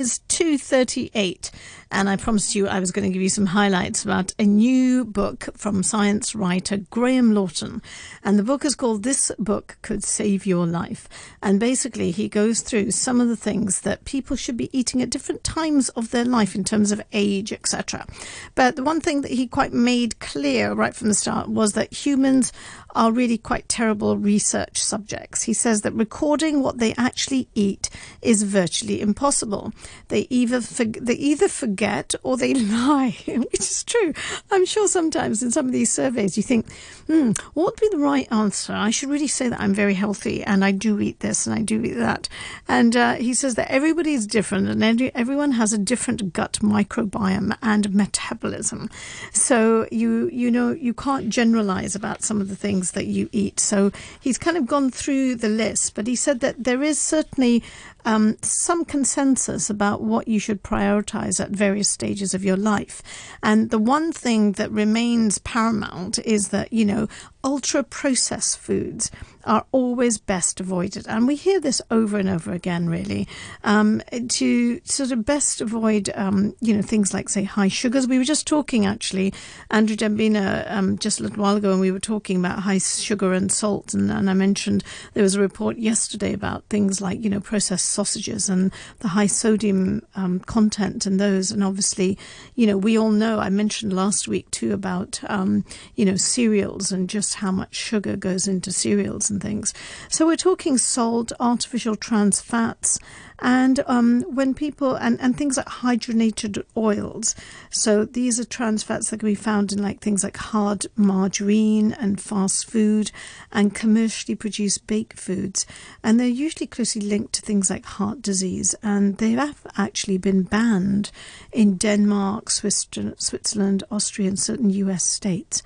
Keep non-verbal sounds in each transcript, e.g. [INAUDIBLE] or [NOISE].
is 238 and I promised you I was going to give you some highlights about a new book from science writer Graham Lawton and the book is called This Book Could Save Your Life and basically he goes through some of the things that people should be eating at different times of their life in terms of age etc but the one thing that he quite made clear right from the start was that humans are really quite terrible research subjects. He says that recording what they actually eat is virtually impossible. They either they either forget or they [LAUGHS] lie, which is true. I'm sure sometimes in some of these surveys you think, hmm, what would be the right answer? I should really say that I'm very healthy and I do eat this and I do eat that. And uh, he says that everybody is different and every, everyone has a different gut microbiome and metabolism. So you you know you can't generalize about some of the things that you eat. So he's kind of gone through the list, but he said that there is certainly um, some consensus about what you should prioritize at various stages of your life. And the one thing that remains paramount is that, you know, ultra processed foods are always best avoided. And we hear this over and over again, really, um, to sort of best avoid, um, you know, things like, say, high sugars. We were just talking, actually, Andrew Dembina, um, just a little while ago, and we were talking about high sugar and salt. And, and I mentioned there was a report yesterday about things like, you know, processed sausages and the high sodium um, content in those. And obviously, you know, we all know, I mentioned last week too about, um, you know, cereals and just how much sugar goes into cereals and things. So we're talking salt, artificial trans fats, and um, when people and, and things like hydrogenated oils. So these are trans fats that can be found in like things like hard margarine and fast food and commercially produced baked foods. And they're usually closely linked to things like heart disease. And they have actually been banned in Denmark, Switzerland, Austria, and certain US states.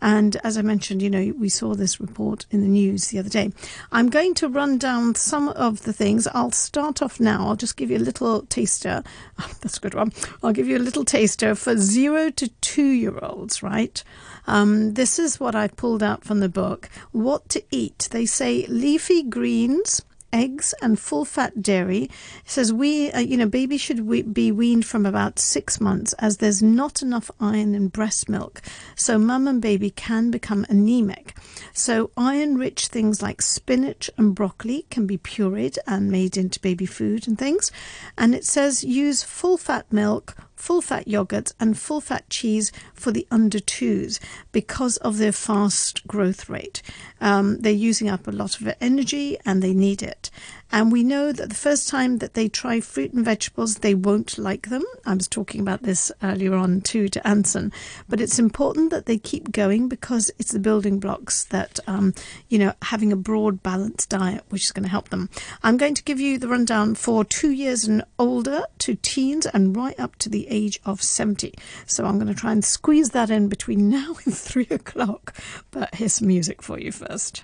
And as I mentioned, you know, we saw this report in the news the other day. I'm going to run down some of the things. I'll start off now. I'll just give you a little taster. [LAUGHS] That's a good one. I'll give you a little taster for zero to two year olds, right? Um, this is what I pulled out from the book. What to eat. They say leafy greens eggs and full fat dairy. It says we, uh, you know, babies should we- be weaned from about six months as there's not enough iron in breast milk. So mum and baby can become anemic. So iron rich things like spinach and broccoli can be pureed and made into baby food and things. And it says use full fat milk full fat yogurt and full fat cheese for the under twos because of their fast growth rate. Um, they're using up a lot of energy and they need it. And we know that the first time that they try fruit and vegetables, they won't like them. I was talking about this earlier on too to Anson. But it's important that they keep going because it's the building blocks that, um, you know, having a broad, balanced diet, which is going to help them. I'm going to give you the rundown for two years and older to teens and right up to the age of 70. So I'm going to try and squeeze that in between [LAUGHS] now and three o'clock. But here's some music for you first.